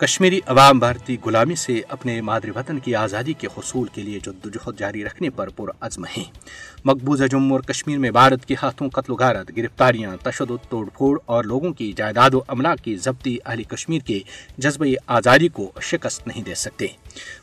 کشمیری عوام بھارتی غلامی سے اپنے مادری وطن کی آزادی کے حصول کے لیے جدوجہد جاری رکھنے پر پرعزم ہیں۔ مقبوضہ جموں اور کشمیر میں بھارت کے ہاتھوں قتل و غارت، گرفتاریاں، تشدد، توڑ پھوڑ اور لوگوں کی جائیداد و املاک کی ضبطی اہلی کشمیر کے جذبہ آزادی کو شکست نہیں دے سکتے۔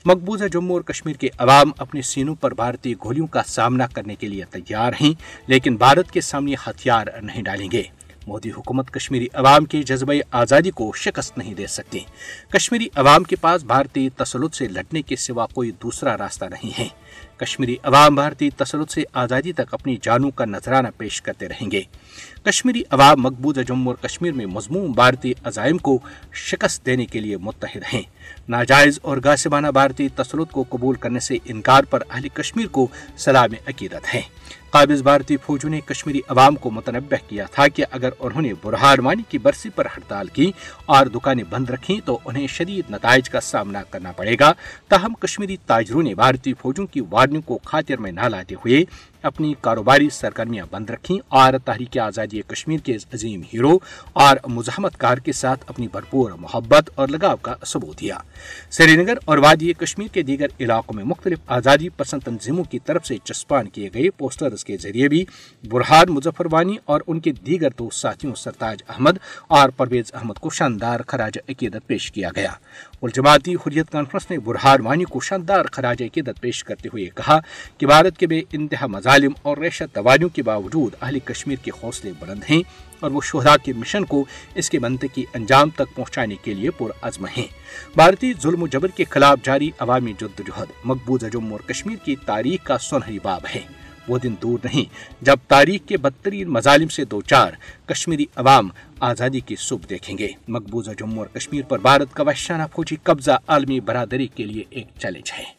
مقبوضہ جموں اور کشمیر کے عوام اپنے سینوں پر بھارتی گولیوں کا سامنا کرنے کے لیے تیار ہیں، لیکن بھارت کے سامنے ہتھیار نہیں ڈالیں گے۔ مودی حکومت کشمیری عوام کے جذبہ آزادی کو شکست نہیں دے سکتی کشمیری عوام کے پاس بھارتی تسلط سے لڑنے کے سوا کوئی دوسرا راستہ نہیں ہے۔ کشمیری عوام بھارتی تسلط سے آزادی تک اپنی جانوں کا نذرانہ پیش کرتے رہیں گے۔ کشمیری عوام مقبوضہ جموں اور کشمیر میں مضمون بھارتی عزائم کو شکست دینے کے لیے متحد ہیں۔ ناجائز اور گاسبانہ بھارتی تسلط کو قبول کرنے سے انکار پر اہل کشمیر کو سلام عقیدت ہے۔ قابض بھارتی فوجوں نے کشمیری عوام کو متنبع کیا تھا کہ اگر انہوں نے برہان وانی کی برسی پر ہڑتال کی اور دکانیں بند رکھیں تو انہیں شدید نتائج کا سامنا کرنا پڑے گا۔ تاہم، کشمیری تاجروں نے بھارتی فوجوں کی وارننگ کو خاطر میں نہ لاتے ہوئے اپنی کاروباری سرگرمیاں بند رکھیں اور تحریک آزادی کشمیر کے عظیم ہیرو اور مزاحمت کار کے ساتھ اپنی بھرپور محبت اور لگاؤ کا ثبوت دیا۔ سری نگر اور وادی کشمیر کے دیگر علاقوں میں مختلف آزادی پسند تنظیموں کی طرف سے چسپان کیے گئے پوسٹرز کے ذریعے بھی برہان، مظفر وانی اور ان کے دیگر دو ساتھیوں سرتاج احمد اور پرویز احمد کو شاندار خراج عقیدت پیش کیا گیا۔ الجماعتی حریت کانفرنس نے برہان، وانی کو شاندار خراج عقیدت پیش کرتے ہوئے کہا کہ بھارت کے بے انتہا مظالم اور ریشت توانیوں کے باوجود اہل کشمیر کے حوصلے بلند ہیں اور وہ شہدا کے مشن کو اس کے منطقی انجام تک پہنچانے کے لیے پرعزم ہیں۔ بھارتی ظلم و جبر کے خلاف جاری عوامی جدوجہد مقبوضہ جموں اور کشمیر کی تاریخ کا سنہری باب ہے۔ وہ دن دور نہیں، جب تاریخ کے بدترین مظالم سے دو چار کشمیری عوام آزادی کی صبح دیکھیں گے۔ مقبوضہ جموں اور کشمیر پر بھارت کا وحشانہ فوجی قبضہ عالمی برادری کے لیے ایک چیلنج ہے۔